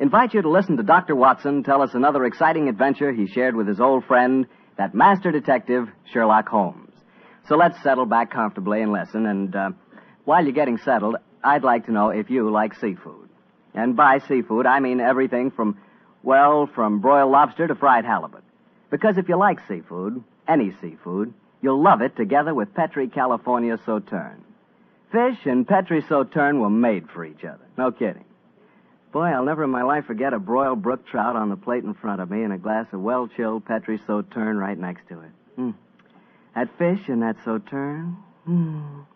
invite you to listen to Dr. Watson tell us another exciting adventure he shared with his old friend, that master detective, Sherlock Holmes. So let's settle back comfortably and listen. And uh, while you're getting settled, I'd like to know if you like seafood. And by seafood, I mean everything from, well, from broiled lobster to fried halibut. Because if you like seafood, any seafood, you'll love it together with Petri California Sauterne. Fish and Petri Sauterne were made for each other. No kidding. Boy, I'll never in my life forget a broiled brook trout on the plate in front of me and a glass of well-chilled Petri Sauterne right next to it. Mm. That fish and that Sauterne. Mm.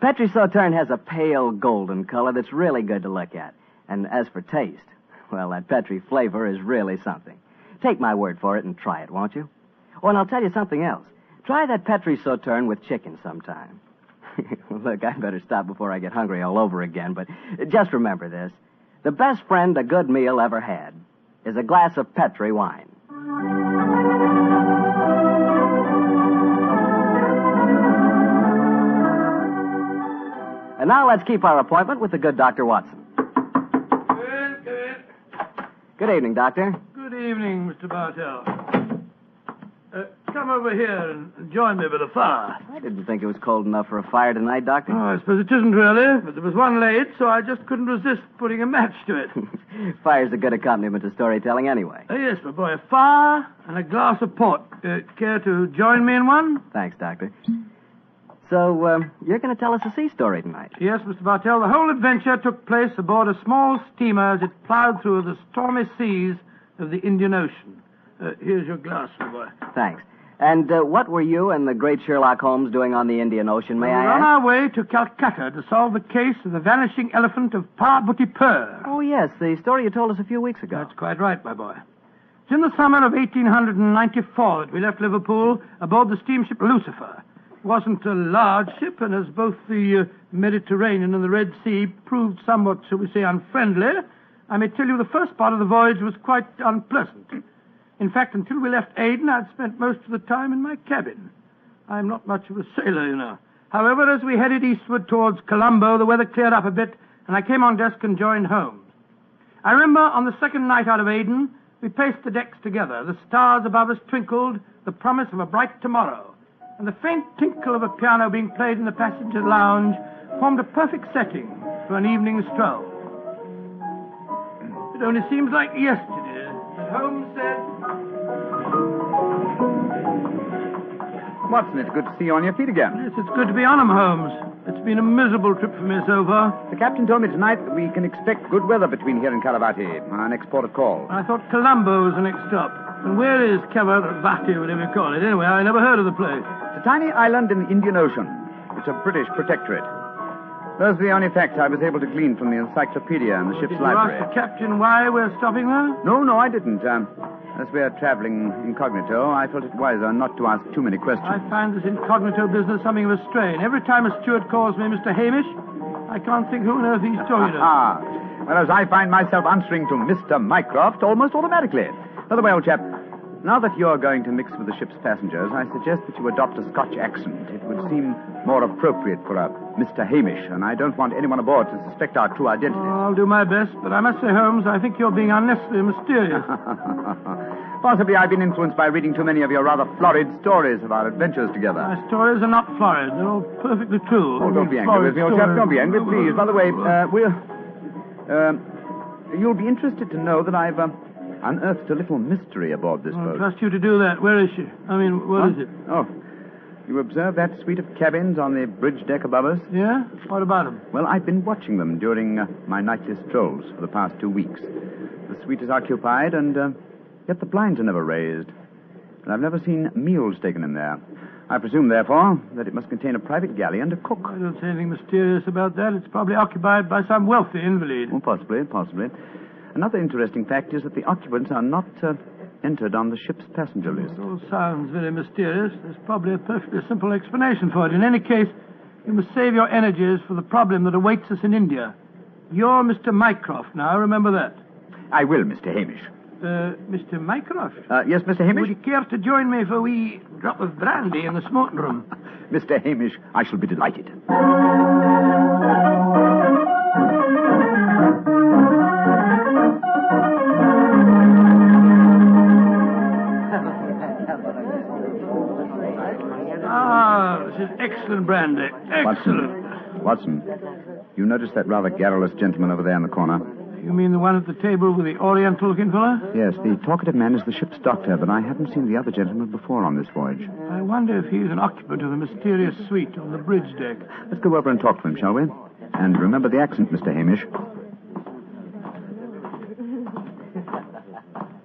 Petri Sauterne has a pale golden color that's really good to look at. And as for taste, well, that Petri flavor is really something. Take my word for it and try it, won't you? Oh, and I'll tell you something else. Try that Petri Sauterne with chicken sometime. Look, I better stop before I get hungry all over again, but just remember this. The best friend a good meal ever had is a glass of Petri wine. And now let's keep our appointment with the good Dr. Watson. Come in. Good evening, Doctor. Good evening, Mr. Bartell. Uh, come over here and join me by the fire. I didn't think it was cold enough for a fire tonight, Doctor. Oh, I suppose it isn't really, but there was one laid, so I just couldn't resist putting a match to it. Fire's a good accompaniment to storytelling anyway. Oh, yes, my boy, a fire and a glass of port. Uh, care to join me in one? Thanks, Doctor. So, um, you're going to tell us a sea story tonight. Yes, Mr. Bartell. The whole adventure took place aboard a small steamer as it plowed through the stormy seas of the Indian Ocean. Uh, here's your glass, my boy. Thanks. And uh, what were you and the great Sherlock Holmes doing on the Indian Ocean, may I We're on ask? our way to Calcutta to solve the case of the vanishing elephant of Parbutipur. Oh, yes, the story you told us a few weeks ago. That's quite right, my boy. It's in the summer of 1894 that we left Liverpool aboard the steamship Lucifer. It wasn't a large ship, and as both the uh, Mediterranean and the Red Sea proved somewhat, shall we say, unfriendly, I may tell you the first part of the voyage was quite unpleasant. In fact, until we left Aden, I'd spent most of the time in my cabin. I'm not much of a sailor, you know. However, as we headed eastward towards Colombo, the weather cleared up a bit, and I came on deck and joined Holmes. I remember on the second night out of Aden, we paced the decks together. The stars above us twinkled, the promise of a bright tomorrow. And the faint tinkle of a piano being played in the passenger lounge formed a perfect setting for an evening stroll. It only seems like yesterday Holmes said, Watson, it's good to see you on your feet again. Yes, it's good to be on 'em, Holmes. It's been a miserable trip for me so far. The captain told me tonight that we can expect good weather between here and Cavarati, our next port of call. I thought Colombo was the next stop. And where is Cavalvati, whatever you call it? Anyway, I never heard of the place. It's a tiny island in the Indian Ocean. It's a British protectorate. Those are the only facts I was able to glean from the encyclopedia and the ship's Did you library. ask the captain why we're stopping there? No, no, I didn't. Um, as we're traveling incognito, I felt it wiser not to ask too many questions. I find this incognito business something of a strain. Every time a steward calls me Mr. Hamish, I can't think who on earth he's talking to. Ah, whereas I find myself answering to Mr. Mycroft almost automatically. By the way, old chap, now that you're going to mix with the ship's passengers, I suggest that you adopt a Scotch accent. It would seem more appropriate for a Mr. Hamish, and I don't want anyone aboard to suspect our true identity. Oh, I'll do my best, but I must say, Holmes, I think you're being unnecessarily mysterious. Possibly I've been influenced by reading too many of your rather florid stories of our adventures together. My stories are not florid. They're all perfectly true. Oh, don't be angry with me, old chap. Don't be angry, please. By the way, uh, we'll. Um, you'll be interested to know that I've um, unearthed a little mystery aboard this boat. trust you to do that. Where is she? I mean, what is it? Oh. You observe that suite of cabins on the bridge deck above us? Yeah? What about them? Well, I've been watching them during uh, my nightly strolls for the past two weeks. The suite is occupied, and uh, yet the blinds are never raised. And I've never seen meals taken in there. I presume, therefore, that it must contain a private galley and a cook. I don't see anything mysterious about that. It's probably occupied by some wealthy invalid. Oh, possibly, possibly. Another interesting fact is that the occupants are not uh, entered on the ship's passenger list. It all sounds very mysterious. There's probably a perfectly simple explanation for it. In any case, you must save your energies for the problem that awaits us in India. You're Mr. Mycroft now, remember that. I will, Mr. Hamish. Uh, Mr. Mycroft? Uh, yes, Mr. Hamish? Would you care to join me for a wee drop of brandy in the smoking room? Mr. Hamish, I shall be delighted. Is excellent brandy. Excellent. Watson, you noticed that rather garrulous gentleman over there in the corner? You mean the one at the table with the oriental looking fella? Yes, the talkative man is the ship's doctor, but I haven't seen the other gentleman before on this voyage. I wonder if he's an occupant of the mysterious suite on the bridge deck. Let's go over and talk to him, shall we? And remember the accent, Mr. Hamish.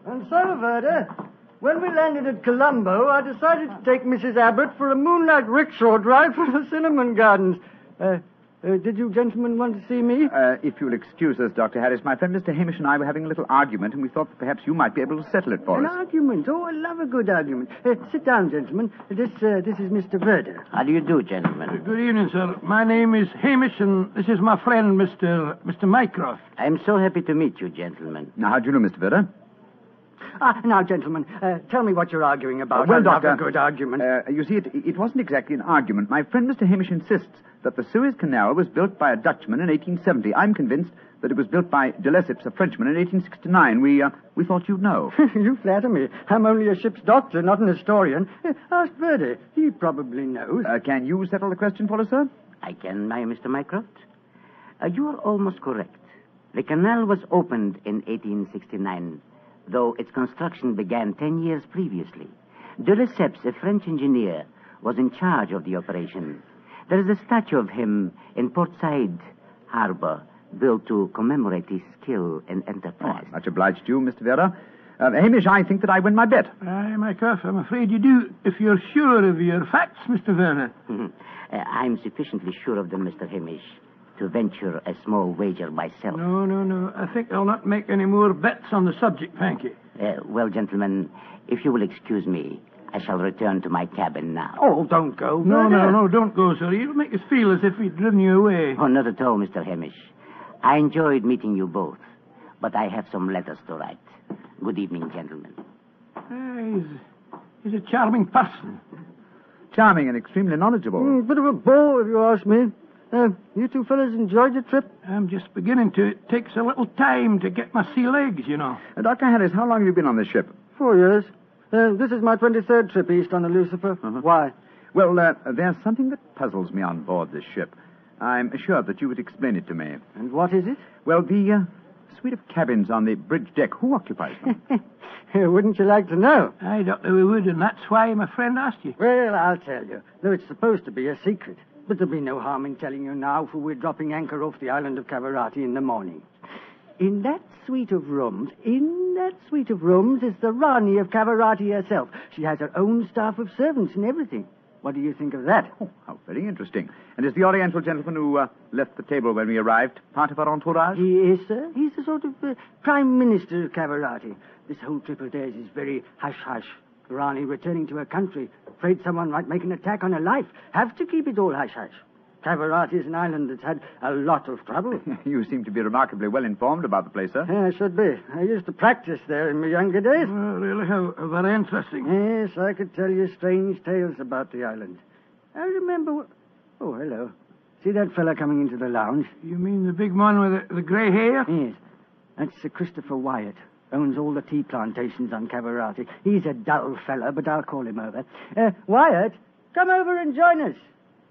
And so, Verda, when we landed at Colombo, I decided to take Mrs. Abbott for a moonlight rickshaw drive through the cinnamon gardens. Uh, uh, did you gentlemen want to see me? Uh, if you'll excuse us, Dr. Harris, my friend Mr. Hamish and I were having a little argument, and we thought that perhaps you might be able to settle it for An us. An argument. Oh, I love a good argument. Uh, sit down, gentlemen. This, uh, this is Mr. Verda. How do you do, gentlemen? Good evening, sir. My name is Hamish, and this is my friend, Mr. Mr. Mycroft. I'm so happy to meet you, gentlemen. Now, how do you know, Mr. Verda? Ah, now, gentlemen, uh, tell me what you're arguing about. well, I love Doctor. a good argument. Uh, you see, it, it wasn't exactly an argument. My friend Mr. Hamish insists that the Suez Canal was built by a Dutchman in 1870. I'm convinced that it was built by de Lesseps, a Frenchman, in 1869. We, uh, we thought you'd know. you flatter me. I'm only a ship's doctor, not an historian. Uh, ask Verda. He probably knows. Uh, can you settle the question for us, sir? I can, my Mr. Mycroft. Uh, you are almost correct. The canal was opened in 1869, though its construction began ten years previously. De Lesseps, a French engineer, was in charge of the operation. There is a statue of him in Port Said Harbor, built to commemorate his skill and Oh, enterprise. I'm much obliged to you, Mr. Verda. Uh, Hamish, I think that I win my bet. Aye, Mycroft, I'm afraid you do, if you're sure of your facts, Mr. Werner. Uh, I'm sufficiently sure of them, Mr. Hamish, to venture a small wager myself. No, no, no. I think I'll not make any more bets on the subject, thank you. Uh, well, gentlemen, if you will excuse me, I shall return to my cabin now. Oh, don't go. No, Verda. no, no, don't go, sir. You'll make us feel as if we'd driven you away. Oh, not at all, Mr. Hamish. I enjoyed meeting you both, but I have some letters to write. Good evening, gentlemen. Aye, he's, he's a charming person. Charming and extremely knowledgeable. Mm, bit of a bore, if you ask me. Uh, you two fellas enjoyed your trip? I'm just beginning to. It takes a little time to get my sea legs, you know. Uh, Dr. Harris, how long have you been on this ship? Four years. Uh, this is my 23rd trip east on the Lucifer. Uh-huh. Why? Well, uh, there's something that puzzles me on board this ship. I'm sure that you would explain it to me. And what is it? Well, the uh, suite of cabins on the bridge deck, who occupies them? Wouldn't you like to know? Aye, Doctor, we would, and that's why my friend asked you. Well, I'll tell you. Though it's supposed to be a secret. But there'll be no harm in telling you now, for we're dropping anchor off the island of Cavarati in the morning. In that suite of rooms, in that suite of rooms is the Rani of Cavarati herself. She has her own staff of servants and everything. What do you think of that? oh, how very interesting. And is the Oriental gentleman who uh, left the table when we arrived part of our entourage? He is, sir. He's the sort of uh, Prime Minister of Cavarati. This whole trip of theirs is very hush-hush. Rani returning to her country, afraid someone might make an attack on her life. Have to keep it all hush-hush. Cavarati is an island that's had a lot of trouble. you seem to be remarkably well informed about the place, sir. yeah, I should be. I used to practice there in my younger days. Well, really, how, how very interesting. Yes, I could tell you strange tales about the island. I remember. Oh, hello. See that fella coming into the lounge? You mean the big man with the, the grey hair? Yes. That's Sir Christopher Wyatt. Owns all the tea plantations on Cavarati. He's a dull fella, but I'll call him over. Uh, Wyatt, come over and join us.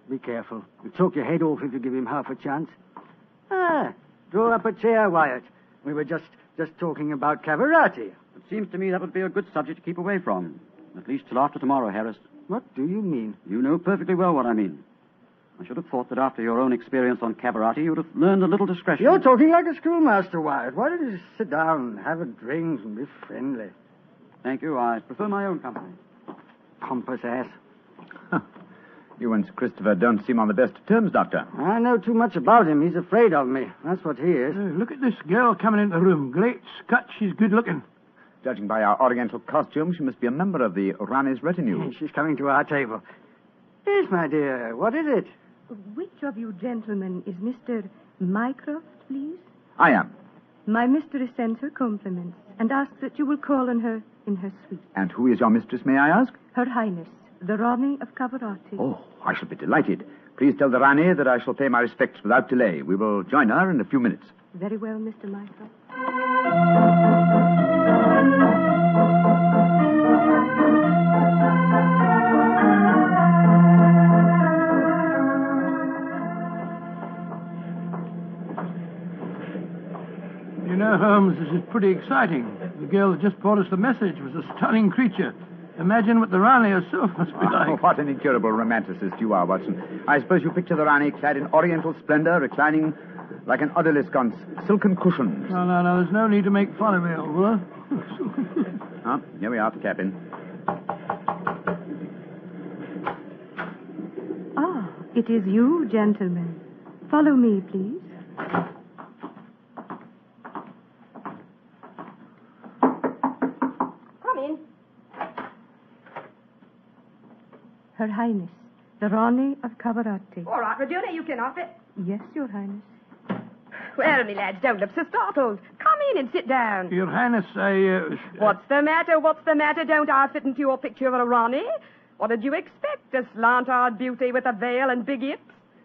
Be careful. He'll talk your head off if you give him half a chance. Ah, draw up a chair, Wyatt. We were just just talking about Cavarati. It seems to me that would be a good subject to keep away from. At least till after tomorrow, Harris. What do you mean? You know perfectly well what I mean. I should have thought that after your own experience on Cavarati, you would have learned a little discretion. You're talking like a schoolmaster, Wyatt. Why don't you sit down, have a drink, and be friendly? Thank you. I prefer my own company. Pompous ass. You and Sir Christopher don't seem on the best of terms, Doctor. I know too much about him. He's afraid of me. That's what he is. Hey, look at this girl coming into the room. Great Scott, she's good looking. Judging by our Oriental costume, she must be a member of the Rani's retinue. She's coming to our table. Yes, my dear. What is it? Which of you gentlemen is Mr. Mycroft, please? I am. My mistress sends her compliments and asks that you will call on her in her suite. And who is your mistress, may I ask? Her Highness, the Rani of Cavarati. Oh, I shall be delighted. Please tell the Rani that I shall pay my respects without delay. We will join her in a few minutes. Very well, Mr. Mycroft. You know, Holmes, this is pretty exciting. The girl that just brought us the message was a stunning creature. Imagine what the Rani herself must be like. Oh, what an incurable romanticist you are, Watson. I suppose you picture the Rani clad in oriental splendor, reclining like an odalisque on s- silken cushions. No, no, no, there's no need to make fun of me, old fellow. Ah, here we are at the cabin. Ah, it is you, gentlemen. Follow me, please. Come in. Her Highness, the Rani of Cavarati. All right, Regina, you can off it. Yes, Your Highness. Well, me lads, don't look so startled. Come in and sit down. Your Highness, I. Uh, What's the matter? What's the matter? Don't I fit into your picture of a Rani? What did you expect? A slant-eyed beauty with a veil and big hips?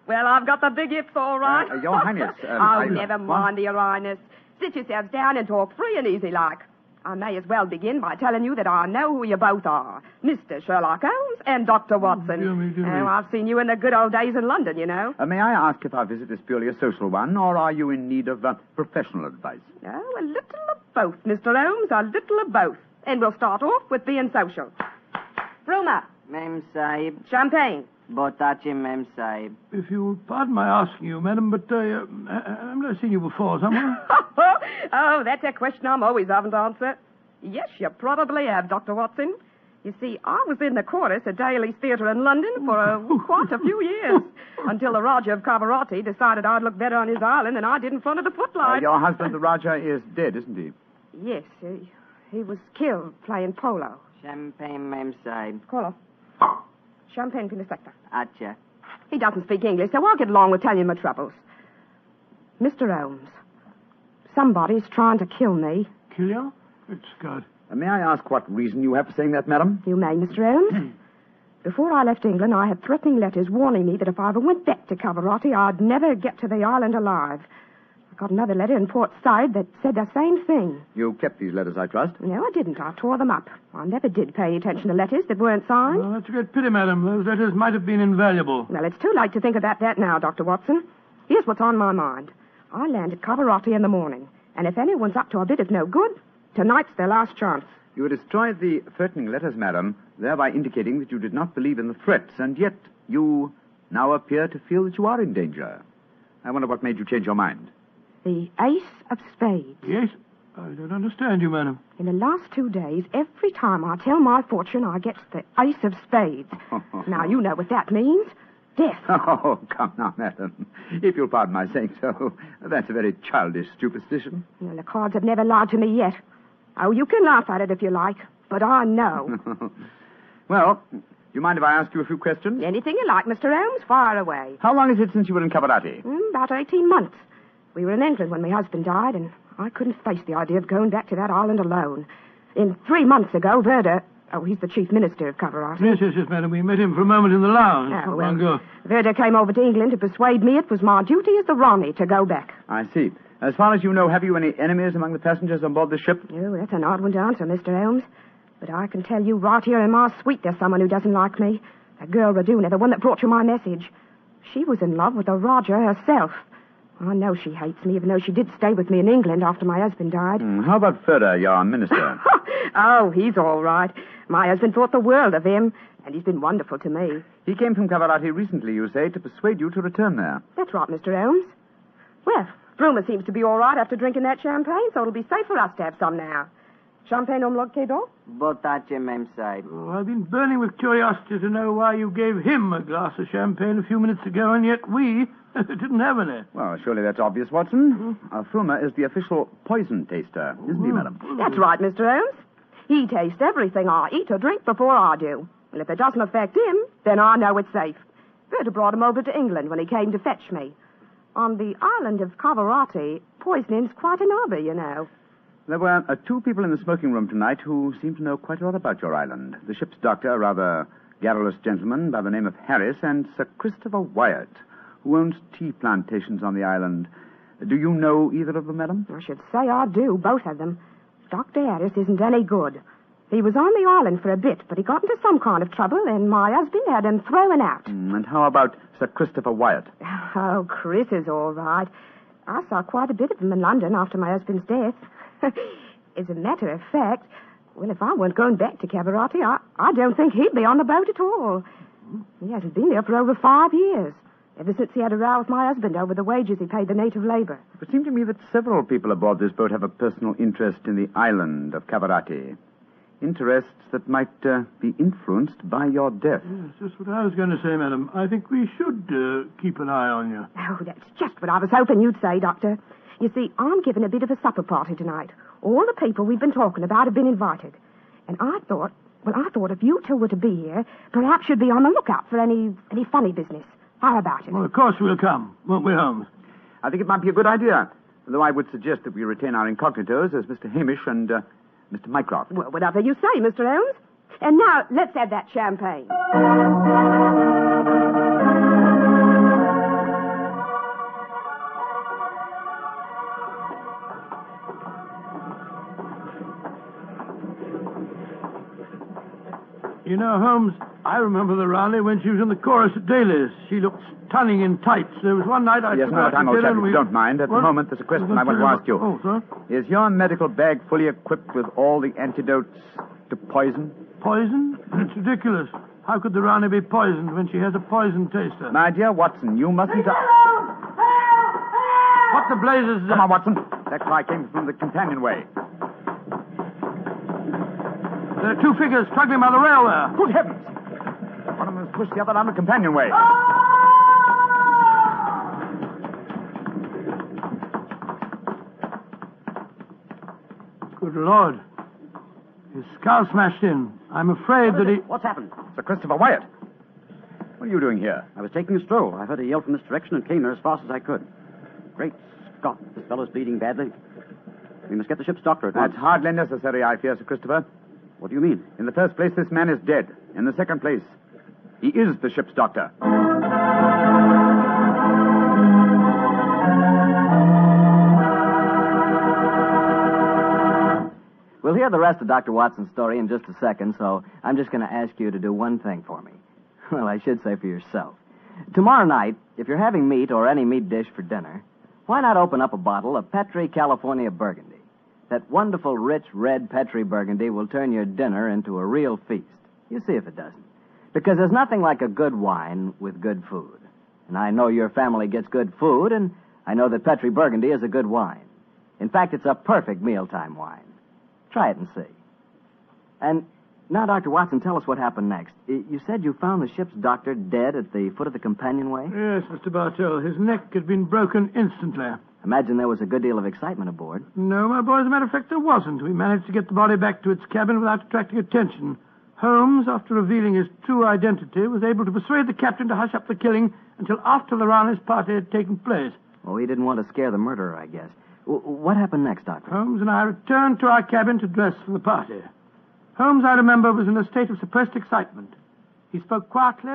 Well, I've got the big hips, all right. Uh, uh, Your Highness, um, oh, I- never what? mind, Your Highness. Sit yourselves down and talk free and easy like. I may as well begin by telling you that I know who you both are. Mr. Sherlock Holmes and Dr. Watson. dear me, dear me. Oh, I've seen you in the good old days in London, you know. Uh, may I ask if our visit is purely a social one, or are you in need of uh, professional advice? Oh, a little of both, Mr. Holmes, a little of both. And we'll start off with being social. Ruma, Mem Sahib, champagne. Botachi Mem Sahib. if you will pardon my asking you, madam, but uh, I, I've never seen you before, somewhere. oh, that's a question I'm always having to answer. Yes, you probably have, Dr. Watson. You see, I was in the chorus at Daly's Theatre in London for uh, quite a few years until the Raja of Cavarati decided I'd look better on his island than I did in front of the Uh, footlights. your husband, the Raja, is dead, isn't he? Yes, he, he was killed playing polo. Champagne Mem Sahib. Colo. Champagne Pinasector. Acha. He doesn't speak English, so I'll get along with telling you my troubles. Mr. Holmes, somebody's trying to kill me. Kill you? It's God. Uh, may I ask what reason you have for saying that, madam? You may, Mr. Holmes. Before I left England, I had threatening letters warning me that if I ever went back to Cavarati, I'd never get to the island alive. I got another letter in Port Said that said the same thing. You kept these letters, I trust. No, I didn't. I tore them up. I never did pay any attention to letters that weren't signed. Oh, that's a great pity, madam. Those letters might have been invaluable. Well, it's too late to think about that now, Dr. Watson. Here's what's on my mind. I land at Cavarati in the morning, and if anyone's up to a bit of no good, tonight's their last chance. You destroyed the threatening letters, madam, thereby indicating that you did not believe in the threats, and yet you now appear to feel that you are in danger. I wonder what made you change your mind. The Ace of Spades. Yes? I don't understand you, madam. In the last two days, every time I tell my fortune, I get the Ace of Spades. now, you know what that means. Death. Oh, come now, madam. If you'll pardon my saying so, that's a very childish superstition. Well, the cards have never lied to me yet. Oh, you can laugh at it if you like, but I know. well, do you mind if I ask you a few questions? Anything you like, Mr. Holmes, fire away. How long is it since you were in Cavarati? Mm, about 18 months. We were in England when my husband died, and I couldn't face the idea of going back to that island alone. In three months ago, Verda, oh, he's the chief minister of Cavarati. Yes, yes, yes, madam. We met him for a moment in the lounge. Oh, not well, long ago. Verda came over to England to persuade me it was my duty as the Rani to go back. I see. As far as you know, have you any enemies among the passengers on board the ship? Oh, that's an odd one to answer, Mr. Holmes. But I can tell you right here in my suite there's someone who doesn't like me. The girl Raduna, the one that brought you my message. She was in love with the Raja herself. I know she hates me, even though she did stay with me in England after my husband died. Hmm, how about Verda, your minister? oh, he's all right. My husband thought the world of him, and he's been wonderful to me. he came from Cavarati recently, you say, to persuade you to return there. That's right, Mr. Holmes. Well, Bruma seems to be all right after drinking that champagne, so it'll be safe for us to have some now. Champagne om log Kedon? Botache, mem sahib. Oh, I've been burning with curiosity to know why you gave him a glass of champagne a few minutes ago, and yet we didn't have any. Well, surely that's obvious, Watson. Uh, Frumer is the official poison taster, isn't he, madam? That's right, Mr. Holmes. He tastes everything I eat or drink before I do. And if it doesn't affect him, then I know it's safe. Verda brought him over to England when he came to fetch me. On the island of Cavarati, poisoning's quite an hobby, you know. There were uh, two people in the smoking room tonight who seemed to know quite a lot about your island. The ship's doctor, a rather garrulous gentleman by the name of Harris, and Sir Christopher Wyatt, who owns tea plantations on the island. Do you know either of them, madam? I should say I do, both of them. Dr. Harris isn't any good. He was on the island for a bit, but he got into some kind of trouble, and my husband had him thrown out. Mm, and how about Sir Christopher Wyatt? Oh, Chris is all right. I saw quite a bit of him in London after my husband's death. As a matter of fact, well, if I weren't going back to Cavarati, I, I don't think he'd be on the boat at all. He hasn't been there for over five years, ever since he had a row with my husband over the wages he paid the native labor. It seemed to me that several people aboard this boat have a personal interest in the island of Cavarati. Interests that might uh, be influenced by your death. Yes, just what I was going to say, madam. I think we should uh, keep an eye on you. Oh, that's just what I was hoping you'd say, Doctor. You see, I'm giving a bit of a supper party tonight. All the people we've been talking about have been invited. And I thought, well, I thought if you two were to be here, perhaps you'd be on the lookout for any any funny business. How about it? Well, of course we'll come, won't we, Holmes? I think it might be a good idea, though I would suggest that we retain our incognitos as Mr. Hamish and uh, Mr. Mycroft. Well, whatever you say, Mr. Holmes. And now, let's have that champagne. You know, Holmes, I remember the Rani when she was in the chorus at Daly's. She looked stunning in tights. There was one night I Yes, took no, her time, to old chap, we... don't mind. At What? the moment, there's a question I want to ask you. Oh, sir? Is your medical bag fully equipped with all the antidotes to poison? Poison? It's ridiculous. How could the Rani be poisoned when she has a poison taster? My dear Watson, you mustn't... What the blazes is Come that? on, Watson. That cry came from the companionway. There are two figures struggling by the rail there. Good heavens! One of them has pushed the other down the companionway. Good Lord. His skull smashed in. I'm afraid that he... What's happened? Sir Christopher Wyatt. What are you doing here? I was taking a stroll. I heard a yell from this direction and came here as fast as I could. Great Scott, this fellow's bleeding badly. We must get the ship's doctor at once. That's hardly necessary, I fear, Sir Christopher. What do you mean? In the first place, this man is dead. In the second place, he is the ship's doctor. We'll hear the rest of Dr. Watson's story in just a second, so I'm just going to ask you to do one thing for me. Well, I should say for yourself. Tomorrow night, if you're having meat or any meat dish for dinner, why not open up a bottle of Petri California Burgundy? That wonderful, rich, red Petri Burgundy will turn your dinner into a real feast. You see if it doesn't. Because there's nothing like a good wine with good food. And I know your family gets good food, and I know that Petri Burgundy is a good wine. In fact, it's a perfect mealtime wine. Try it and see. And now, Dr. Watson, tell us what happened next. You said you found the ship's doctor dead at the foot of the companionway? Yes, Mr. Bartell. His neck had been broken instantly. Imagine there was a good deal of excitement aboard. No, my boy, as a matter of fact, there wasn't. We managed to get the body back to its cabin without attracting attention. Holmes, after revealing his true identity, was able to persuade the captain to hush up the killing until after the Rani's party had taken place. Oh, he didn't want to scare the murderer, I guess. W- what happened next, Doctor? Holmes and I returned to our cabin to dress for the party. Holmes, I remember, was in a state of suppressed excitement. He spoke quietly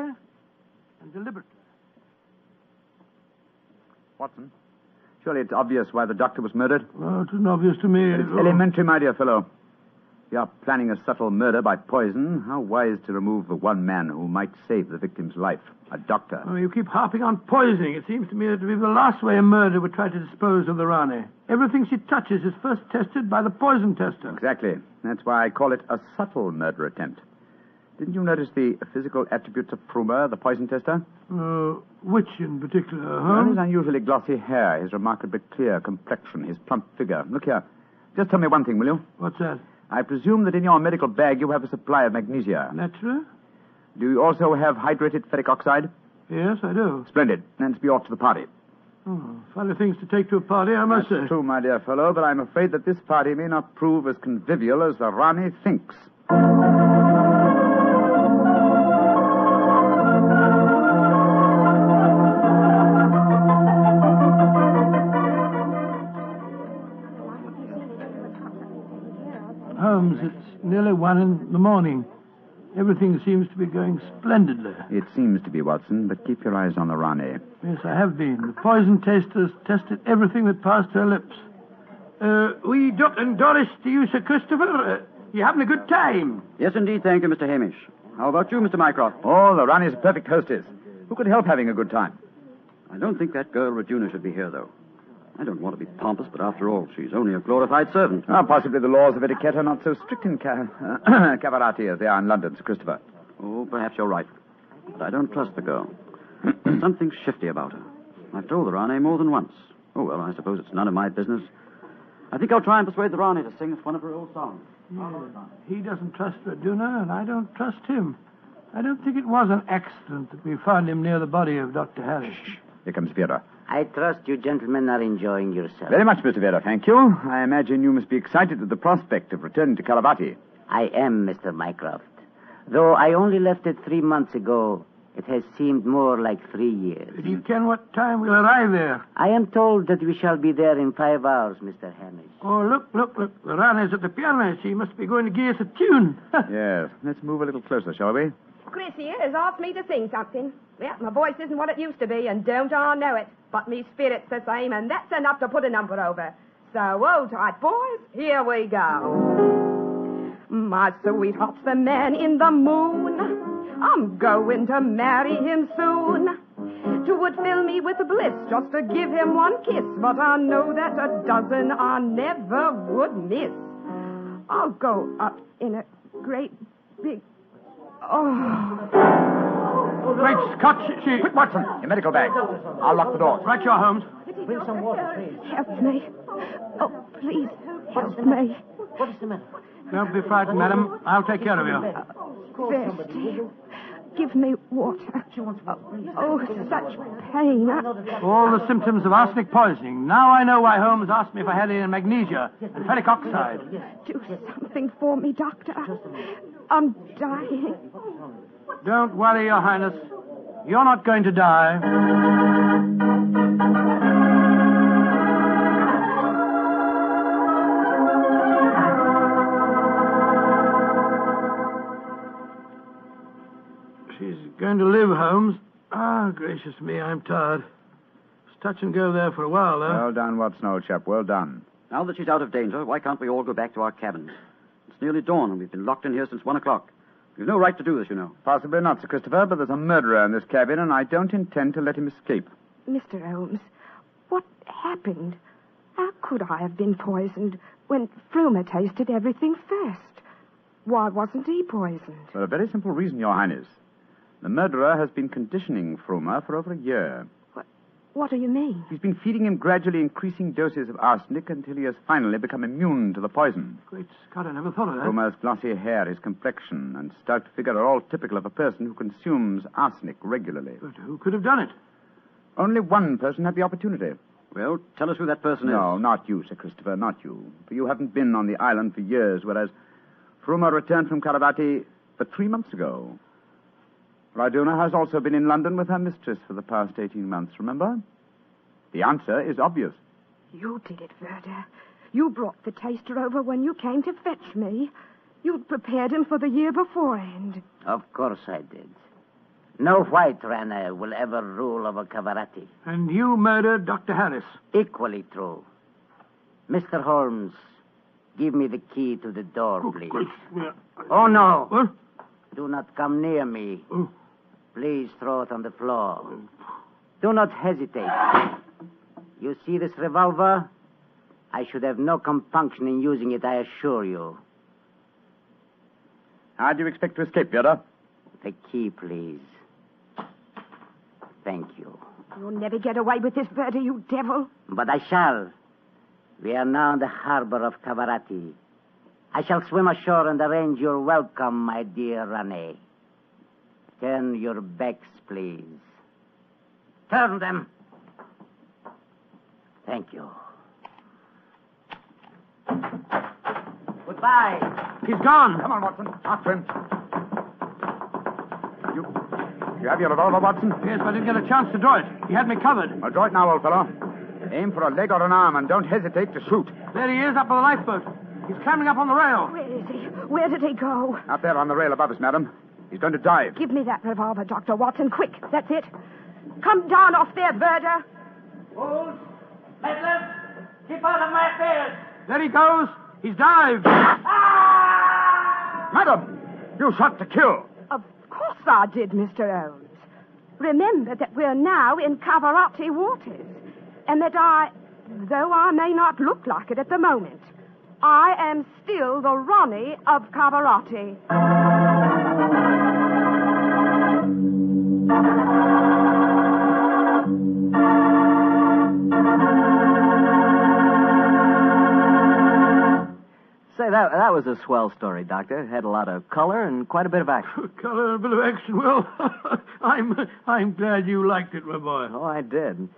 and deliberately. Watson, surely it's obvious why the doctor was murdered. Oh, it isn't obvious to me. It's elementary, my dear fellow. If you are planning a subtle murder by poison, how wise to remove the one man who might save the victim's life, a doctor. Oh, you keep harping on poisoning. It seems to me that to be the last way a murderer would try to dispose of the Rani. Everything she touches is first tested by the poison tester. Exactly. That's why I call it a subtle murder attempt. Didn't you notice the physical attributes of Frumer, the poison tester? Uh, which in particular, Well, his unusually glossy hair, his remarkably clear complexion, his plump figure. Look here. Just tell me one thing, will you? What's that? I presume that in your medical bag you have a supply of magnesia. Naturally. Do you also have hydrated ferric oxide? Yes, I do. Splendid. Let's be off to the party. Oh, funny things to take to a party, I must That's say. true, my dear fellow, but I'm afraid that this party may not prove as convivial as the Rani thinks. Nearly one in the morning. Everything seems to be going splendidly. It seems to be, Watson, but keep your eyes on the Rani. Yes, I have been. The poison testers tested everything that passed her lips. Uh, we, Doc and Doris, to you, Sir Christopher. Uh, you having a good time? Yes, indeed, thank you, Mr. Hamish. How about you, Mr. Mycroft? Oh, the Rani's a perfect hostess. Who could help having a good time? I don't think that girl Regina should be here, though. I don't want to be pompous, but after all, she's only a glorified servant. Ah, possibly the laws of etiquette are not so strict in Ca- Cavarati as they are in London, Sir Christopher. Oh, perhaps you're right. But I don't trust the girl. There's something shifty about her. I've told the Rani more than once. Oh, well, I suppose it's none of my business. I think I'll try and persuade the Rani to sing us one of her old songs. He doesn't trust Raduna, and I don't trust him. I don't think it was an accident that we found him near the body of Dr. Harris. Here comes Verda. I trust you gentlemen are enjoying yourselves. Very much, Mr. Verda, thank you. I imagine you must be excited at the prospect of returning to Cavarati. I am, Mr. Mycroft. Though I only left it three months ago, it has seemed more like three years. Do you ken what time we'll arrive there? I am told that we shall be there in five hours, Mr. Hamish. Oh, look, look, look. The Rani's at the piano. She must be going to give us a tune. Yes. Let's move a little closer, shall we? Chris here has asked me to sing something. Well, my voice isn't what it used to be, and don't I know it. But me spirit's the same, and that's enough to put a number over. So, hold tight, boys. Here we go. My sweetheart's the man in the moon. I'm going to marry him soon. Twould fill me with bliss just to give him one kiss, but I know that a dozen I never would miss. I'll go up in a great big. Oh. Great Scott, she... she... Quick, Watson, your medical bag. I'll lock the door. Right, your Holmes. Bring some water, please. Help me. Oh, please, help me. What is the matter? Don't be frightened, madam. I'll take care of you. Thirsty. Give me water. Oh, such pain. I- All the symptoms of arsenic poisoning. Now I know why Holmes asked me if I had any magnesia and ferric oxide. Do something for me, Doctor. I'm dying. Don't worry, Your Highness. You're not going to die. She's going to live, Holmes. Ah, gracious me, I'm tired. It's touch and go there for a while, though. Well done, Watson, old chap. Well done. Now that she's out of danger, why can't we all go back to our cabins? It's nearly dawn, and we've been locked in here since one o'clock. We've no right to do this, you know. Possibly not, Sir Christopher, but there's a murderer in this cabin, and I don't intend to let him escape. Mr. Holmes, what happened? How could I have been poisoned when Frumer tasted everything first? Why wasn't he poisoned? For a very simple reason, Your Highness. The murderer has been conditioning Frumer for over a year. What do you mean? He's been feeding him gradually increasing doses of arsenic until he has finally become immune to the poison. Great Scott, I never thought of that. Frumer's glossy hair, his complexion, and stout figure are all typical of a person who consumes arsenic regularly. But who could have done it? Only one person had the opportunity. Well, tell us who that person No, is. No, not you, Sir Christopher, not you. For you haven't been on the island for years, whereas Frumer returned from Karabati but three months ago. Raduna has also been in London with her mistress for the past 18 months, remember? The answer is obvious. You did it, Verda. You brought the taster over when you came to fetch me. You'd prepared him for the year beforehand. Of course I did. No white Rana will ever rule over Cavarati. And you murdered Dr. Harris. Equally true. Mr. Holmes, give me the key to the door, please. Well, Oh, no. What? Do not come near me. Oh. Please throw it on the floor. Do not hesitate. You see this revolver? I should have no compunction in using it, I assure you. How do you expect to escape, Verda? The key, please. Thank you. You'll never get away with this, Verda, you devil. But I shall. We are now in the harbor of Cavarati. I shall swim ashore and arrange your welcome, my dear Rani. Turn your backs, please. Turn them. Thank you. Goodbye. He's gone. Come on, Watson. After him. You, you have your revolver, Watson? Yes, but I didn't get a chance to draw it. He had me covered. Well, draw it now, old fellow. Aim for a leg or an arm and don't hesitate to shoot. There he is, up on the lifeboat. He's climbing up on the rail. Where is he? Where did he go? Out there on the rail above us, madam. He's going to dive. Give me that revolver, Dr. Watson, quick. That's it. Come down off there, Verda. Fools! Meddlers! Keep out of my affairs! There he goes. He's dived. Ah! Madam, you shot to kill. Of course I did, Mr. Holmes. Remember that we're now in Cavarati waters, and that I, though I may not look like it at the moment, I am still the Rani of Cavarati. Say, that, that was a swell story, Doctor. It had a lot of color and quite a bit of action. Color and a bit of action. Well, I'm I'm glad you liked it, my boy. Oh, I did.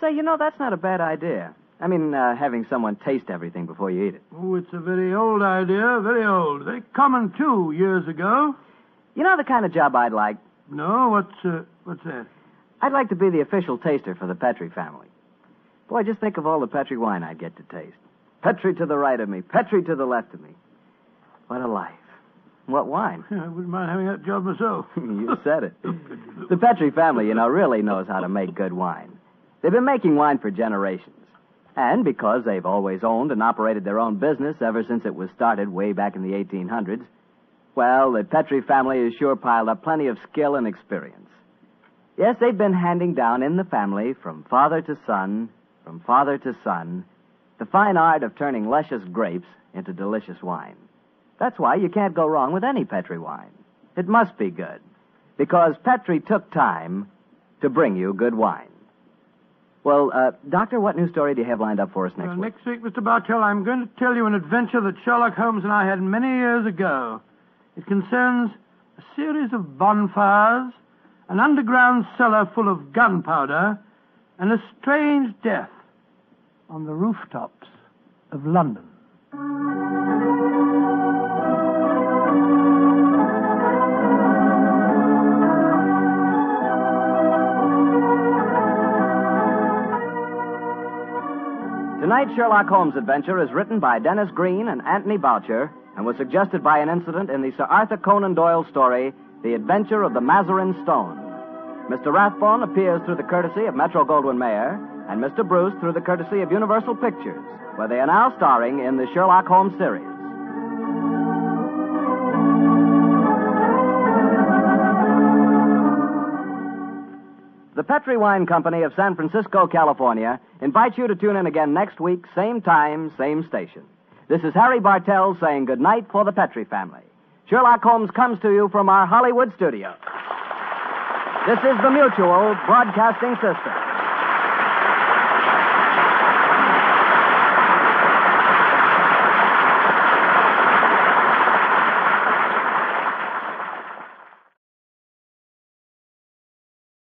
Say, you know, that's not a bad idea. I mean, uh, having someone taste everything before you eat it. Oh, it's a very old idea, very old. Very common too, years ago. You know the kind of job I'd like? No, what's uh, what's that? I'd like to be the official taster for the Petri family. Boy, just think of all the Petri wine I'd get to taste. Petri to the right of me, Petri to the left of me. What a life. What wine? Yeah, I wouldn't mind having that job myself. you said it. The Petri family, you know, really knows how to make good wine. They've been making wine for generations. And because they've always owned and operated their own business ever since it was started way back in the 1800s, well, the Petri family has sure piled up plenty of skill and experience. Yes, they've been handing down in the family from father to son, from father to son, the fine art of turning luscious grapes into delicious wine. That's why you can't go wrong with any Petri wine. It must be good, because Petri took time to bring you good wine. Well, uh, Doctor, what new story do you have lined up for us next Well, week? next week, Mr. Bartell, I'm going to tell you an adventure that Sherlock Holmes and I had many years ago. It concerns a series of bonfires, an underground cellar full of gunpowder, and a strange death on the rooftops of London. Tonight's Sherlock Holmes adventure is written by Denis Green and Anthony Boucher and was suggested by an incident in the Sir Arthur Conan Doyle story, The Adventure of the Mazarin Stone. Mr. Rathbone appears through the courtesy of Metro Goldwyn Mayer, and Mr. Bruce through the courtesy of Universal Pictures, where they are now starring in the Sherlock Holmes series. The Petri Wine Company of San Francisco, California, invites you to tune in again next week, same time, same station. This is Harry Bartell saying goodnight for the Petri family. Sherlock Holmes comes to you from our Hollywood studio. This is the Mutual Broadcasting System.